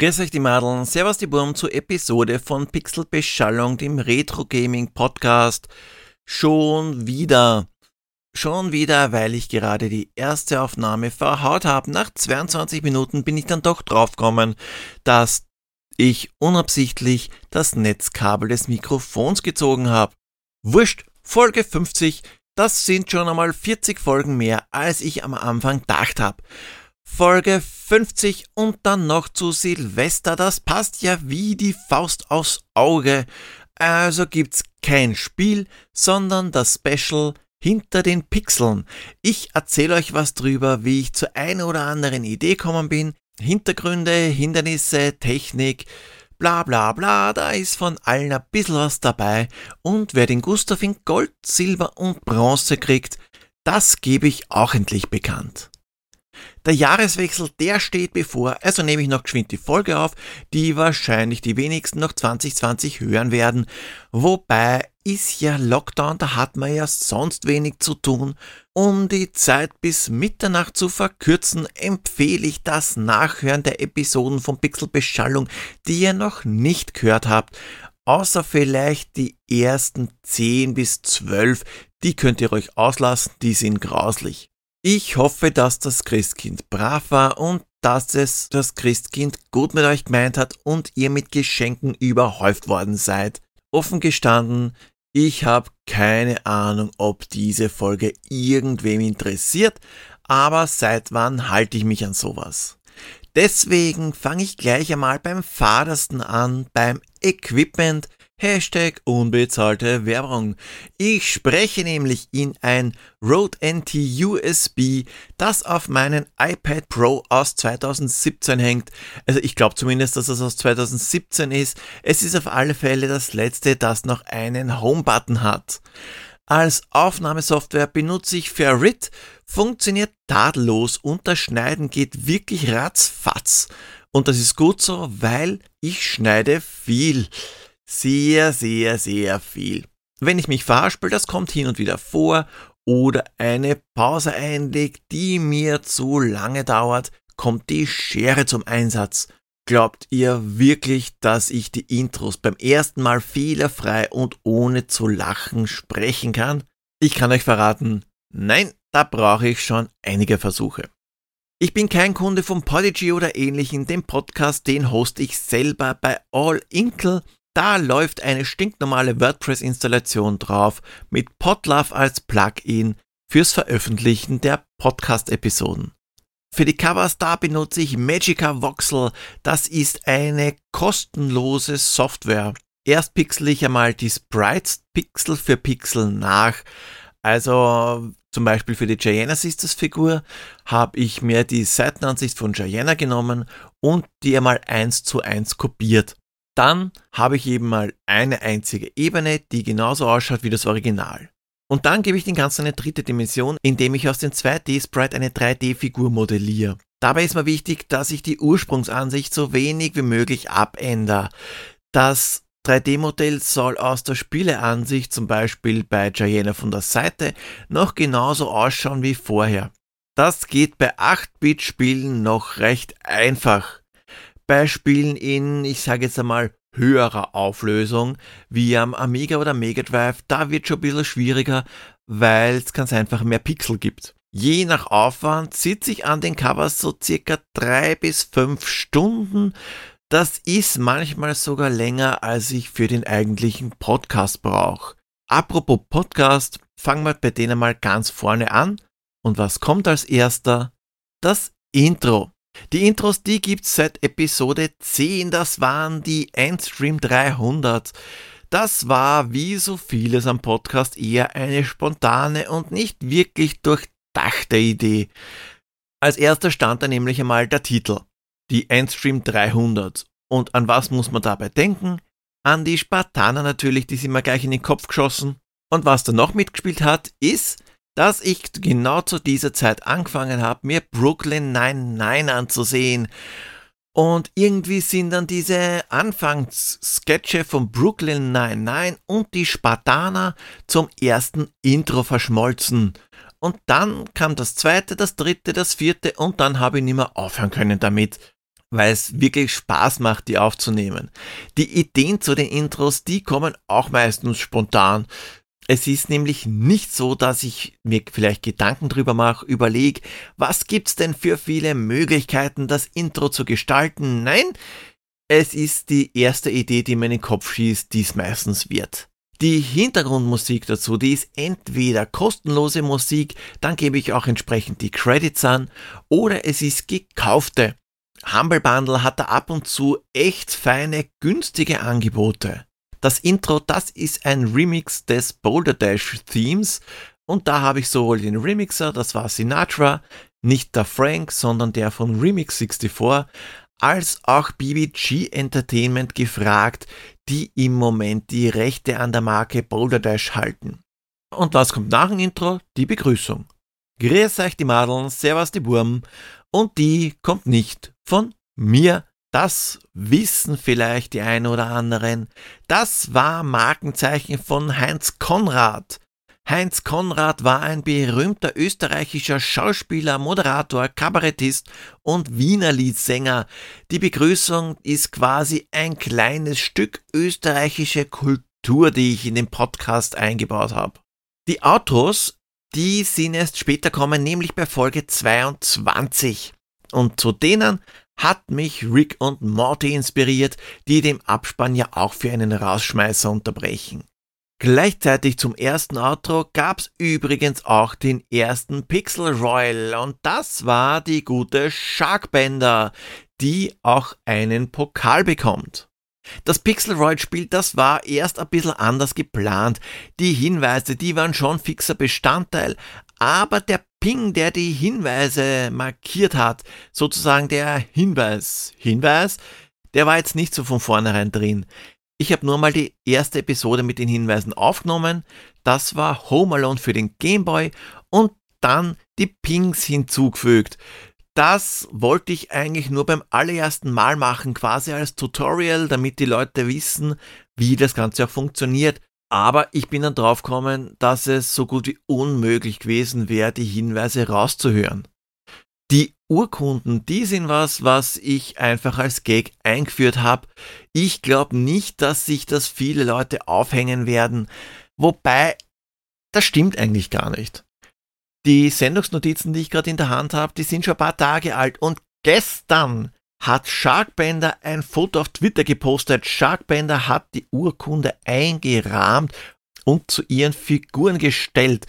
Grüß euch die Madeln, Servus die Burm zur Episode von Pixelbeschallung, dem Retro Gaming Podcast. Schon wieder. Schon wieder, weil ich gerade die erste Aufnahme verhaut habe. Nach 22 Minuten bin ich dann doch draufgekommen, dass ich unabsichtlich das Netzkabel des Mikrofons gezogen habe. Wurscht, Folge 50, das sind schon einmal 40 Folgen mehr, als ich am Anfang gedacht habe. Folge 50 und dann noch zu Silvester, das passt ja wie die Faust aufs Auge. Also gibt's kein Spiel, sondern das Special hinter den Pixeln. Ich erzähle euch was drüber, wie ich zur einen oder anderen Idee gekommen bin, Hintergründe, Hindernisse, Technik, bla bla bla, da ist von allen ein bisschen was dabei und wer den Gustav in Gold, Silber und Bronze kriegt, das gebe ich auch endlich bekannt. Der Jahreswechsel, der steht bevor, also nehme ich noch geschwind die Folge auf, die wahrscheinlich die wenigsten noch 2020 hören werden. Wobei ist ja Lockdown, da hat man ja sonst wenig zu tun. Um die Zeit bis Mitternacht zu verkürzen, empfehle ich das Nachhören der Episoden von Pixelbeschallung, die ihr noch nicht gehört habt. Außer vielleicht die ersten 10 bis 12, die könnt ihr euch auslassen, die sind grauslich. Ich hoffe, dass das Christkind brav war und dass es das Christkind gut mit euch gemeint hat und ihr mit Geschenken überhäuft worden seid. Offen gestanden, ich habe keine Ahnung, ob diese Folge irgendwem interessiert, aber seit wann halte ich mich an sowas? Deswegen fange ich gleich einmal beim Fadersten an, beim Equipment, Hashtag unbezahlte Werbung. Ich spreche nämlich in ein Rode NT USB, das auf meinen iPad Pro aus 2017 hängt. Also ich glaube zumindest, dass es aus 2017 ist. Es ist auf alle Fälle das letzte, das noch einen Home-Button hat. Als Aufnahmesoftware benutze ich Ferrit, funktioniert tadellos und das Schneiden geht wirklich ratzfatz. Und das ist gut so, weil ich schneide viel sehr, sehr, sehr viel. Wenn ich mich verhaspel, das kommt hin und wieder vor, oder eine Pause einlegt, die mir zu lange dauert, kommt die Schere zum Einsatz. Glaubt ihr wirklich, dass ich die Intros beim ersten Mal fehlerfrei und ohne zu lachen sprechen kann? Ich kann euch verraten, nein, da brauche ich schon einige Versuche. Ich bin kein Kunde von Podigy oder ähnlichen, den Podcast, den host ich selber bei All Inkle da läuft eine stinknormale WordPress-Installation drauf mit Podlove als Plugin fürs Veröffentlichen der Podcast-Episoden. Für die Covers da benutze ich Magica Voxel. Das ist eine kostenlose Software. Erst pixel ich einmal die Sprites Pixel für Pixel nach. Also zum Beispiel für die Gianna Sisters Figur habe ich mir die Seitenansicht von Gianna genommen und die einmal eins zu eins kopiert. Dann habe ich eben mal eine einzige Ebene, die genauso ausschaut wie das Original. Und dann gebe ich den Ganzen eine dritte Dimension, indem ich aus dem 2D-Sprite eine 3D-Figur modelliere. Dabei ist mir wichtig, dass ich die Ursprungsansicht so wenig wie möglich abändere. Das 3D-Modell soll aus der Spieleansicht, zum Beispiel bei Gianna von der Seite, noch genauso ausschauen wie vorher. Das geht bei 8-Bit-Spielen noch recht einfach. Beispielen in, ich sage jetzt einmal, höherer Auflösung, wie am Amiga oder Mega Drive, da wird schon ein bisschen schwieriger, weil es ganz einfach mehr Pixel gibt. Je nach Aufwand sitze ich an den Covers so circa drei bis fünf Stunden. Das ist manchmal sogar länger, als ich für den eigentlichen Podcast brauche. Apropos Podcast, fangen wir bei denen mal ganz vorne an. Und was kommt als erster? Das Intro. Die Intros, die gibt's seit Episode 10. Das waren die Endstream 300. Das war wie so vieles am Podcast eher eine spontane und nicht wirklich durchdachte Idee. Als erster stand da nämlich einmal der Titel. Die Endstream 300. Und an was muss man dabei denken? An die Spartaner natürlich, die sind mir gleich in den Kopf geschossen. Und was da noch mitgespielt hat, ist dass ich genau zu dieser Zeit angefangen habe, mir Brooklyn 99 anzusehen. Und irgendwie sind dann diese Anfangssketche von Brooklyn 99 und die Spartaner zum ersten Intro verschmolzen. Und dann kam das zweite, das dritte, das vierte und dann habe ich nicht mehr aufhören können damit. weil es wirklich Spaß macht, die aufzunehmen. Die Ideen zu den Intros, die kommen auch meistens spontan. Es ist nämlich nicht so, dass ich mir vielleicht Gedanken drüber mache, überlege, was gibt's denn für viele Möglichkeiten, das Intro zu gestalten. Nein, es ist die erste Idee, die mir in den Kopf schießt, die es meistens wird. Die Hintergrundmusik dazu, die ist entweder kostenlose Musik, dann gebe ich auch entsprechend die Credits an, oder es ist gekaufte. Humble Bundle hat da ab und zu echt feine, günstige Angebote. Das Intro, das ist ein Remix des Boulder Dash Themes und da habe ich sowohl den Remixer, das war Sinatra, nicht der Frank, sondern der von Remix 64, als auch BBG Entertainment gefragt, die im Moment die Rechte an der Marke Boulder Dash halten. Und was kommt nach dem Intro? Die Begrüßung. Grüß euch die Madeln, servus die Burm. Und die kommt nicht von mir, das wissen vielleicht die einen oder anderen. Das war Markenzeichen von Heinz Konrad. Heinz Konrad war ein berühmter österreichischer Schauspieler, Moderator, Kabarettist und Wiener Liedsänger. Die Begrüßung ist quasi ein kleines Stück österreichische Kultur, die ich in den Podcast eingebaut habe. Die Outros, die sind erst später kommen, nämlich bei Folge 22. Und zu denen hat mich Rick und Morty inspiriert, die dem Abspann ja auch für einen Rausschmeißer unterbrechen. Gleichzeitig zum ersten Outro gab's übrigens auch den ersten Pixel Royal und das war die gute Sharkbender, die auch einen Pokal bekommt. Das Pixel Royal Spiel, das war erst ein bisschen anders geplant. Die Hinweise, die waren schon fixer Bestandteil, aber der Ping, der die Hinweise markiert hat, sozusagen der Hinweis, Hinweis, der war jetzt nicht so von vornherein drin. Ich habe nur mal die erste Episode mit den Hinweisen aufgenommen. Das war Home Alone für den Game Boy und dann die Pings hinzugefügt. Das wollte ich eigentlich nur beim allerersten Mal machen, quasi als Tutorial, damit die Leute wissen, wie das Ganze auch funktioniert. Aber ich bin dann drauf gekommen, dass es so gut wie unmöglich gewesen wäre, die Hinweise rauszuhören. Die Urkunden, die sind was, was ich einfach als Gag eingeführt habe. Ich glaube nicht, dass sich das viele Leute aufhängen werden. Wobei, das stimmt eigentlich gar nicht. Die Sendungsnotizen, die ich gerade in der Hand habe, die sind schon ein paar Tage alt und gestern hat Sharkbender ein Foto auf Twitter gepostet. Sharkbender hat die Urkunde eingerahmt und zu ihren Figuren gestellt.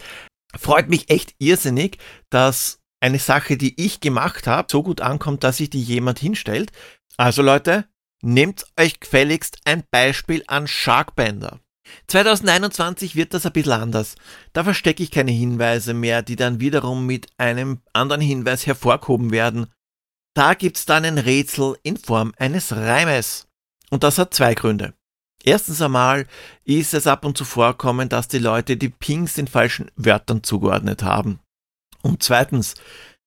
Freut mich echt irrsinnig, dass eine Sache, die ich gemacht habe, so gut ankommt, dass sich die jemand hinstellt. Also Leute, nehmt euch gefälligst ein Beispiel an Sharkbender. 2021 wird das ein bisschen anders. Da verstecke ich keine Hinweise mehr, die dann wiederum mit einem anderen Hinweis hervorgehoben werden. Da gibt's dann ein Rätsel in Form eines Reimes. Und das hat zwei Gründe. Erstens einmal ist es ab und zu vorkommen, dass die Leute die Pings den falschen Wörtern zugeordnet haben. Und zweitens,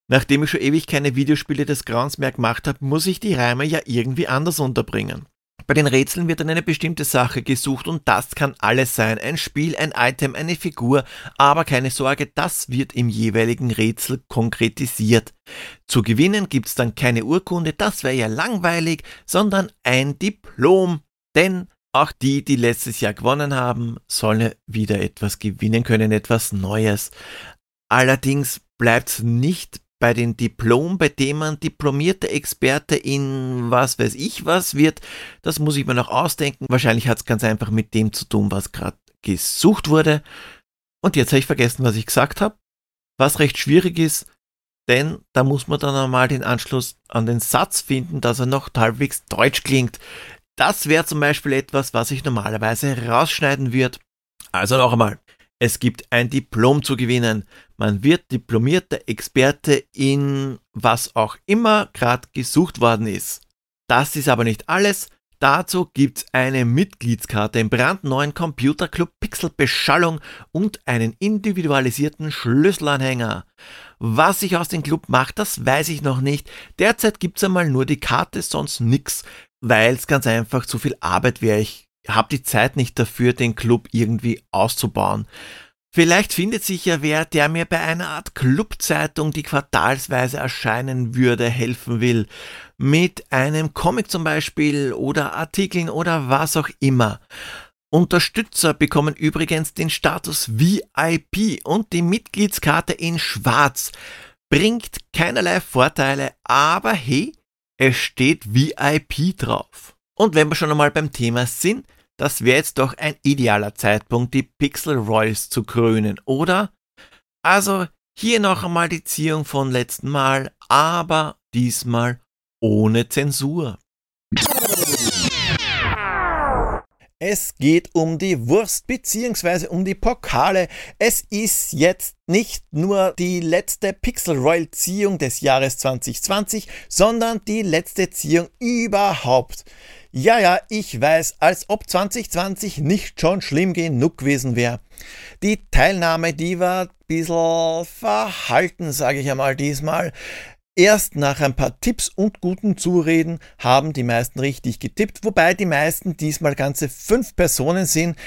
nachdem ich schon ewig keine Videospiele des Grauens mehr gemacht habe, muss ich die Reime ja irgendwie anders unterbringen. Bei den Rätseln wird dann eine bestimmte Sache gesucht und das kann alles sein. Ein Spiel, ein Item, eine Figur. Aber keine Sorge, das wird im jeweiligen Rätsel konkretisiert. Zu gewinnen gibt's dann keine Urkunde, das wäre ja langweilig, sondern ein Diplom. Denn auch die, die letztes Jahr gewonnen haben, sollen wieder etwas gewinnen können, etwas Neues. Allerdings bleibt's nicht bei den Diplom, bei dem man diplomierter Experte in was weiß ich was wird, das muss ich mir noch ausdenken. Wahrscheinlich hat es ganz einfach mit dem zu tun, was gerade gesucht wurde. Und jetzt habe ich vergessen, was ich gesagt habe. Was recht schwierig ist, denn da muss man dann einmal den Anschluss an den Satz finden, dass er noch halbwegs deutsch klingt. Das wäre zum Beispiel etwas, was ich normalerweise rausschneiden würde. Also noch einmal. Es gibt ein Diplom zu gewinnen. Man wird diplomierter Experte in was auch immer gerade gesucht worden ist. Das ist aber nicht alles. Dazu gibt's eine Mitgliedskarte im brandneuen Computerclub Pixel Beschallung und einen individualisierten Schlüsselanhänger. Was sich aus dem Club macht, das weiß ich noch nicht. Derzeit gibt's einmal nur die Karte, sonst nix, weil es ganz einfach zu viel Arbeit wäre. Ich habe die Zeit nicht dafür, den Club irgendwie auszubauen. Vielleicht findet sich ja wer, der mir bei einer Art Clubzeitung, die quartalsweise erscheinen würde, helfen will. Mit einem Comic zum Beispiel oder Artikeln oder was auch immer. Unterstützer bekommen übrigens den Status VIP und die Mitgliedskarte in Schwarz. Bringt keinerlei Vorteile, aber hey, es steht VIP drauf. Und wenn wir schon einmal beim Thema sind, das wäre jetzt doch ein idealer Zeitpunkt, die Pixel Royals zu krönen, oder? Also hier noch einmal die Ziehung von letzten Mal, aber diesmal ohne Zensur. Es geht um die Wurst bzw. um die Pokale. Es ist jetzt nicht nur die letzte Pixel Royal Ziehung des Jahres 2020, sondern die letzte Ziehung überhaupt. Ja, ja, ich weiß, als ob 2020 nicht schon schlimm genug gewesen wäre. Die Teilnahme, die war ein bisschen verhalten, sage ich einmal diesmal. Erst nach ein paar Tipps und guten Zureden haben die meisten richtig getippt, wobei die meisten diesmal ganze fünf Personen sind.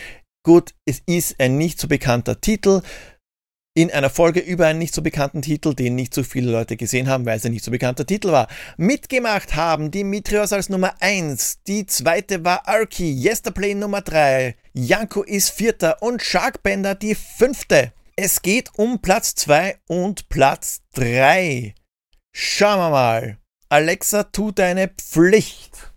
Gut, es ist ein nicht so bekannter Titel in einer Folge über einen nicht so bekannten Titel, den nicht so viele Leute gesehen haben, weil es ein nicht so bekannter Titel war. Mitgemacht haben Dimitrios als Nummer 1, die zweite war Arki, Yesterplay Nummer 3, Janko ist vierter und Sharkbender die fünfte. Es geht um Platz 2 und Platz 3. Schauen wir mal. Alexa, tu deine Pflicht.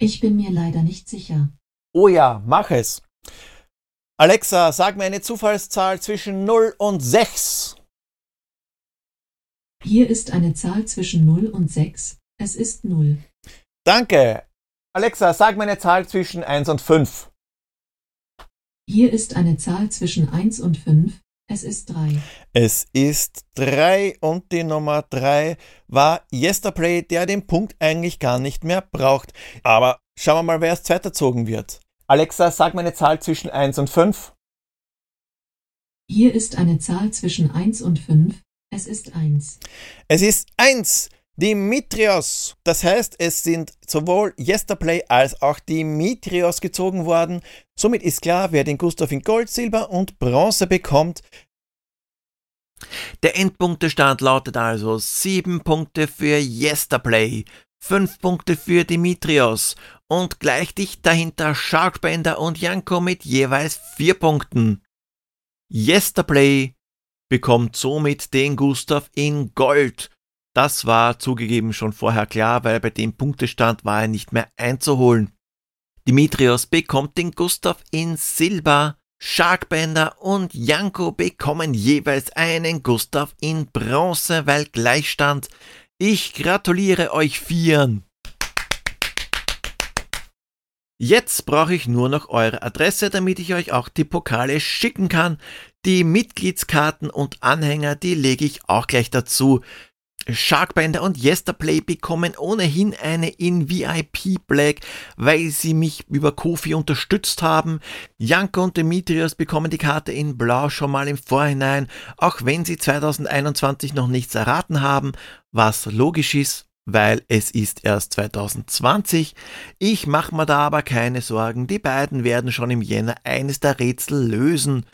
Ich bin mir leider nicht sicher. Oh ja, mach es. Alexa, sag mir eine Zufallszahl zwischen 0 und 6. Hier ist eine Zahl zwischen 0 und 6. Es ist 0. Danke. Alexa, sag mir eine Zahl zwischen 1 und 5. Hier ist eine Zahl zwischen 1 und 5. Es ist 3. Es ist 3 und die Nummer 3 war Yesterplay, der den Punkt eigentlich gar nicht mehr braucht. Aber schauen wir mal, wer als zweiter zogen wird. Alexa, sag mir eine Zahl zwischen 1 und 5. Hier ist eine Zahl zwischen 1 und 5. Es ist 1. Es ist 1. Dimitrios. Das heißt, es sind sowohl Yesterplay als auch Dimitrios gezogen worden. Somit ist klar, wer den Gustav in Gold, Silber und Bronze bekommt. Der Endpunktestand lautet also 7 Punkte für Yesterplay, 5 Punkte für Dimitrios und gleich dicht dahinter Sharkbender und Janko mit jeweils 4 Punkten. Yesterplay bekommt somit den Gustav in Gold. Das war zugegeben schon vorher klar, weil bei dem Punktestand war er nicht mehr einzuholen. Dimitrios bekommt den Gustav in Silber, Sharkbender und Janko bekommen jeweils einen Gustav in Bronze, weil Gleichstand. Ich gratuliere euch Vieren. Jetzt brauche ich nur noch eure Adresse, damit ich euch auch die Pokale schicken kann. Die Mitgliedskarten und Anhänger, die lege ich auch gleich dazu. Sharkbender und Yesterplay bekommen ohnehin eine in VIP Black, weil sie mich über Kofi unterstützt haben. Janko und Demetrius bekommen die Karte in Blau schon mal im Vorhinein, auch wenn sie 2021 noch nichts erraten haben, was logisch ist weil es ist erst 2020. Ich mache mir da aber keine Sorgen, die beiden werden schon im Jänner eines der Rätsel lösen.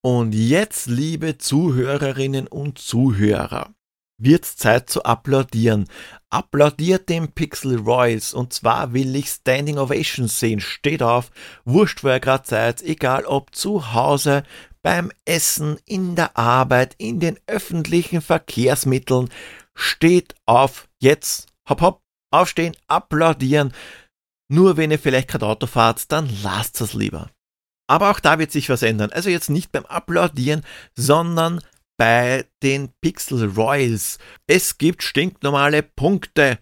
Und jetzt, liebe Zuhörerinnen und Zuhörer, wird's Zeit zu applaudieren. Applaudiert dem Pixel Royals und zwar will ich Standing Ovations sehen. Steht auf, wurscht wo ihr gerade seid, egal ob zu Hause, beim Essen, in der Arbeit, in den öffentlichen Verkehrsmitteln. Steht auf, jetzt, hopp hopp, aufstehen, applaudieren. Nur wenn ihr vielleicht gerade Auto fahrt, dann lasst es lieber. Aber auch da wird sich was ändern. Also jetzt nicht beim Applaudieren, sondern bei den Pixel Royals. Es gibt stinknormale Punkte,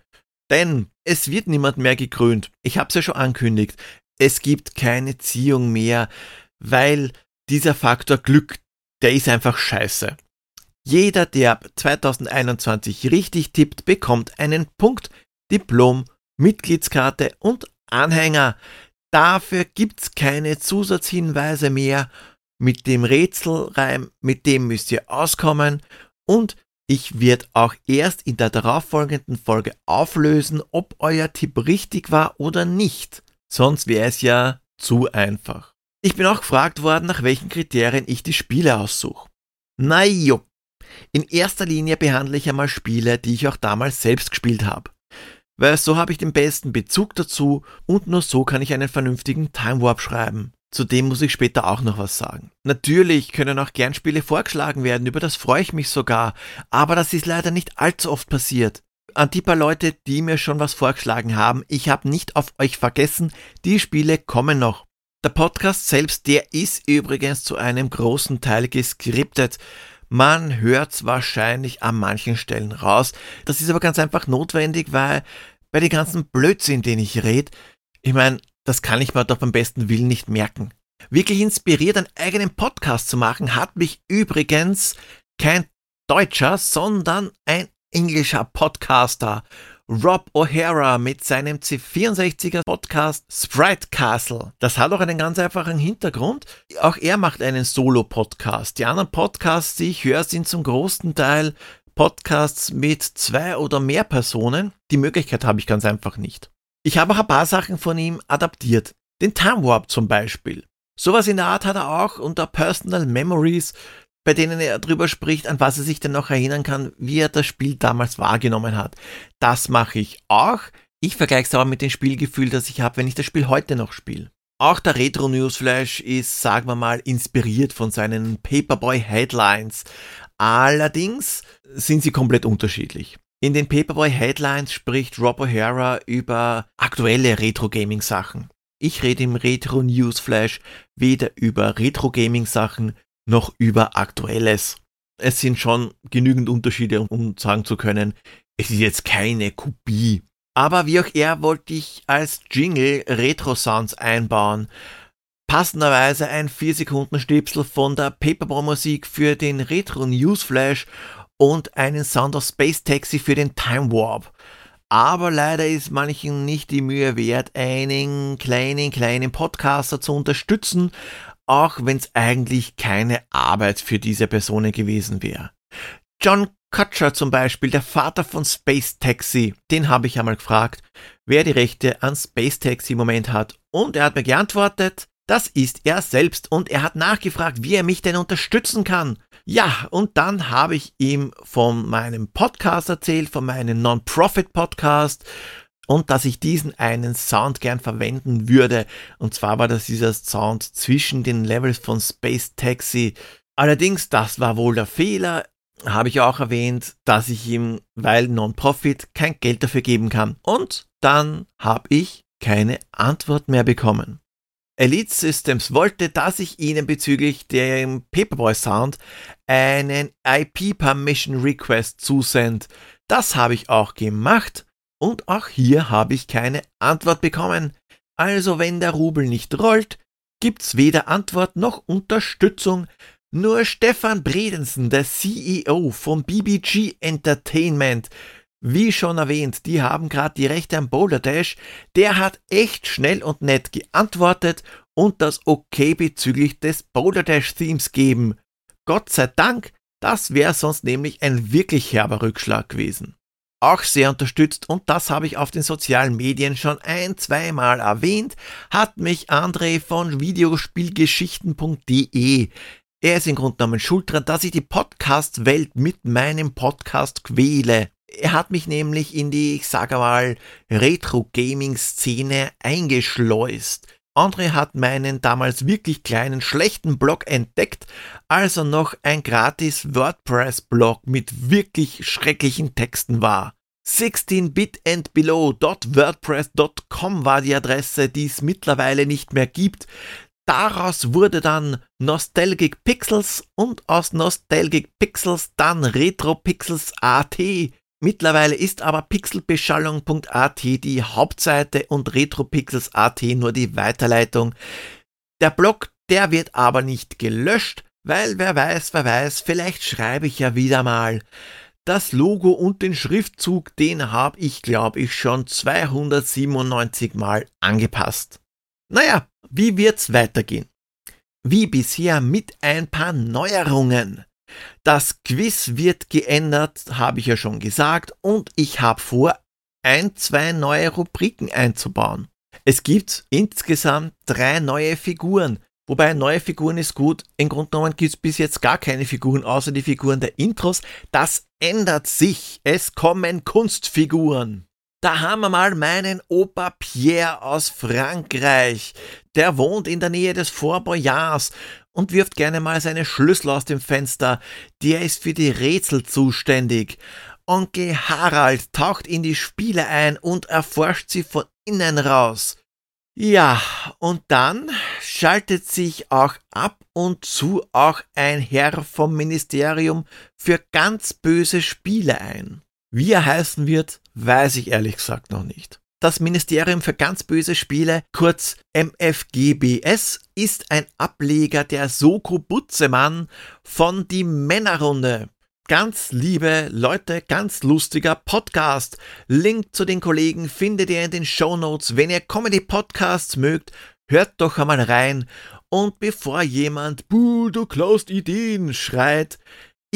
denn es wird niemand mehr gekrönt. Ich habe es ja schon angekündigt. Es gibt keine Ziehung mehr, weil dieser Faktor Glück, der ist einfach scheiße. Jeder, der 2021 richtig tippt, bekommt einen Punkt, Diplom, Mitgliedskarte und Anhänger. Dafür gibt's keine Zusatzhinweise mehr. Mit dem Rätselreim, mit dem müsst ihr auskommen und ich werde auch erst in der darauffolgenden Folge auflösen, ob euer Tipp richtig war oder nicht. Sonst wäre es ja zu einfach. Ich bin auch gefragt worden, nach welchen Kriterien ich die Spiele aussuche. Na jo. In erster Linie behandle ich einmal Spiele, die ich auch damals selbst gespielt habe. Weil so habe ich den besten Bezug dazu und nur so kann ich einen vernünftigen Time Warp schreiben. Zudem muss ich später auch noch was sagen. Natürlich können auch gern Spiele vorgeschlagen werden, über das freue ich mich sogar, aber das ist leider nicht allzu oft passiert. An die paar Leute, die mir schon was vorgeschlagen haben, ich habe nicht auf euch vergessen, die Spiele kommen noch. Der Podcast selbst, der ist übrigens zu einem großen Teil geskriptet. Man hört's wahrscheinlich an manchen Stellen raus. Das ist aber ganz einfach notwendig, weil bei den ganzen Blödsinn, den ich rede, ich meine, das kann ich mir doch beim besten Willen nicht merken. Wirklich inspiriert, einen eigenen Podcast zu machen, hat mich übrigens kein Deutscher, sondern ein englischer Podcaster, Rob O'Hara mit seinem C64er Podcast Sprite Castle. Das hat auch einen ganz einfachen Hintergrund. Auch er macht einen Solo-Podcast. Die anderen Podcasts, die ich höre, sind zum großen Teil Podcasts mit zwei oder mehr Personen. Die Möglichkeit habe ich ganz einfach nicht. Ich habe auch ein paar Sachen von ihm adaptiert. Den Time Warp zum Beispiel. Sowas in der Art hat er auch unter Personal Memories, bei denen er darüber spricht, an was er sich denn noch erinnern kann, wie er das Spiel damals wahrgenommen hat. Das mache ich auch. Ich vergleiche es aber mit dem Spielgefühl, das ich habe, wenn ich das Spiel heute noch spiele. Auch der Retro Newsflash ist, sagen wir mal, inspiriert von seinen Paperboy Headlines. Allerdings sind sie komplett unterschiedlich. In den Paperboy Headlines spricht Rob O'Hara über aktuelle Retro-Gaming-Sachen. Ich rede im Retro Newsflash weder über Retro-Gaming-Sachen noch über Aktuelles. Es sind schon genügend Unterschiede, um sagen zu können, es ist jetzt keine Kopie. Aber wie auch er wollte ich als Jingle Retro-Sounds einbauen. Passenderweise ein 4 Sekunden Schnipsel von der Paperboy Musik für den Retro Newsflash und einen Sound of Space Taxi für den Time Warp. Aber leider ist manchen nicht die Mühe wert, einen kleinen, kleinen Podcaster zu unterstützen, auch wenn es eigentlich keine Arbeit für diese Personen gewesen wäre. John Kutcher zum Beispiel, der Vater von Space Taxi, den habe ich einmal gefragt, wer die Rechte an Space Taxi im Moment hat. Und er hat mir geantwortet, das ist er selbst und er hat nachgefragt, wie er mich denn unterstützen kann. Ja, und dann habe ich ihm von meinem Podcast erzählt, von meinem Non-Profit-Podcast und dass ich diesen einen Sound gern verwenden würde. Und zwar war das dieser Sound zwischen den Levels von Space Taxi. Allerdings, das war wohl der Fehler. Habe ich auch erwähnt, dass ich ihm, weil Non-Profit, kein Geld dafür geben kann. Und dann habe ich keine Antwort mehr bekommen. Elite Systems wollte, dass ich ihnen bezüglich dem Paperboy Sound einen IP Permission Request zusend. Das habe ich auch gemacht und auch hier habe ich keine Antwort bekommen. Also wenn der Rubel nicht rollt, gibt's weder Antwort noch Unterstützung. Nur Stefan Bredensen, der CEO von BBG Entertainment, wie schon erwähnt, die haben gerade die Rechte am Boulder Dash. Der hat echt schnell und nett geantwortet und das Okay bezüglich des Boulder Dash Themes geben. Gott sei Dank, das wäre sonst nämlich ein wirklich herber Rückschlag gewesen. Auch sehr unterstützt, und das habe ich auf den sozialen Medien schon ein, zweimal erwähnt, hat mich André von Videospielgeschichten.de. Er ist im Grunde genommen schuld daran, dass ich die Podcast-Welt mit meinem Podcast quäle. Er hat mich nämlich in die, ich sage mal, Retro-Gaming-Szene eingeschleust. André hat meinen damals wirklich kleinen schlechten Blog entdeckt, als er noch ein gratis WordPress-Blog mit wirklich schrecklichen Texten war. 16-bit and below.wordpress.com war die Adresse, die es mittlerweile nicht mehr gibt. Daraus wurde dann Nostalgic Pixels und aus Nostalgic Pixels dann Retro Pixels AT. Mittlerweile ist aber pixelbeschallung.at die Hauptseite und RetroPixels.at nur die Weiterleitung. Der Blog, der wird aber nicht gelöscht, weil wer weiß, wer weiß, vielleicht schreibe ich ja wieder mal. Das Logo und den Schriftzug, den habe ich, glaube ich, schon 297 Mal angepasst. Naja, wie wird's weitergehen? Wie bisher mit ein paar Neuerungen. Das Quiz wird geändert, habe ich ja schon gesagt, und ich habe vor, ein, zwei neue Rubriken einzubauen. Es gibt insgesamt drei neue Figuren. Wobei neue Figuren ist gut. Im Grunde genommen gibt es bis jetzt gar keine Figuren, außer die Figuren der Intros. Das ändert sich. Es kommen Kunstfiguren. Da haben wir mal meinen Opa Pierre aus Frankreich. Der wohnt in der Nähe des Fort und wirft gerne mal seine Schlüssel aus dem Fenster. Der ist für die Rätsel zuständig. Onkel Harald taucht in die Spiele ein und erforscht sie von innen raus. Ja, und dann schaltet sich auch ab und zu auch ein Herr vom Ministerium für ganz böse Spiele ein. Wie er heißen wird, weiß ich ehrlich gesagt noch nicht. Das Ministerium für ganz böse Spiele, kurz MFGBS, ist ein Ableger der Soko Butzemann von Die Männerrunde. Ganz liebe Leute, ganz lustiger Podcast. Link zu den Kollegen findet ihr in den Show Notes. Wenn ihr Comedy Podcasts mögt, hört doch einmal rein. Und bevor jemand, buh, du klaust Ideen, schreit,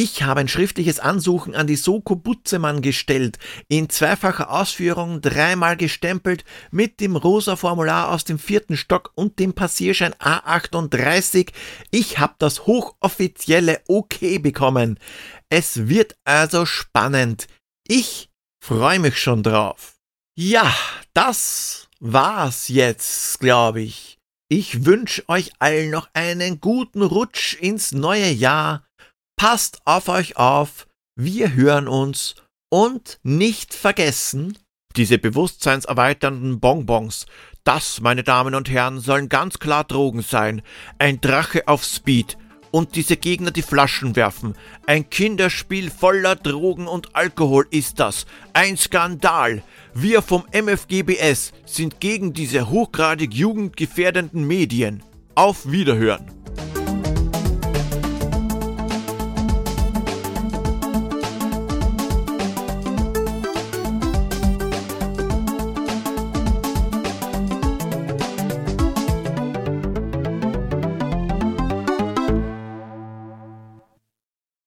ich habe ein schriftliches Ansuchen an die Soko Butzemann gestellt, in zweifacher Ausführung, dreimal gestempelt, mit dem rosa Formular aus dem vierten Stock und dem Passierschein A38. Ich habe das hochoffizielle OK bekommen. Es wird also spannend. Ich freue mich schon drauf. Ja, das war's jetzt, glaube ich. Ich wünsche euch allen noch einen guten Rutsch ins neue Jahr. Passt auf euch auf. Wir hören uns. Und nicht vergessen, diese bewusstseinserweiternden Bonbons. Das, meine Damen und Herren, sollen ganz klar Drogen sein. Ein Drache auf Speed und diese Gegner die Flaschen werfen. Ein Kinderspiel voller Drogen und Alkohol ist das. Ein Skandal. Wir vom MFGBS sind gegen diese hochgradig jugendgefährdenden Medien. Auf Wiederhören.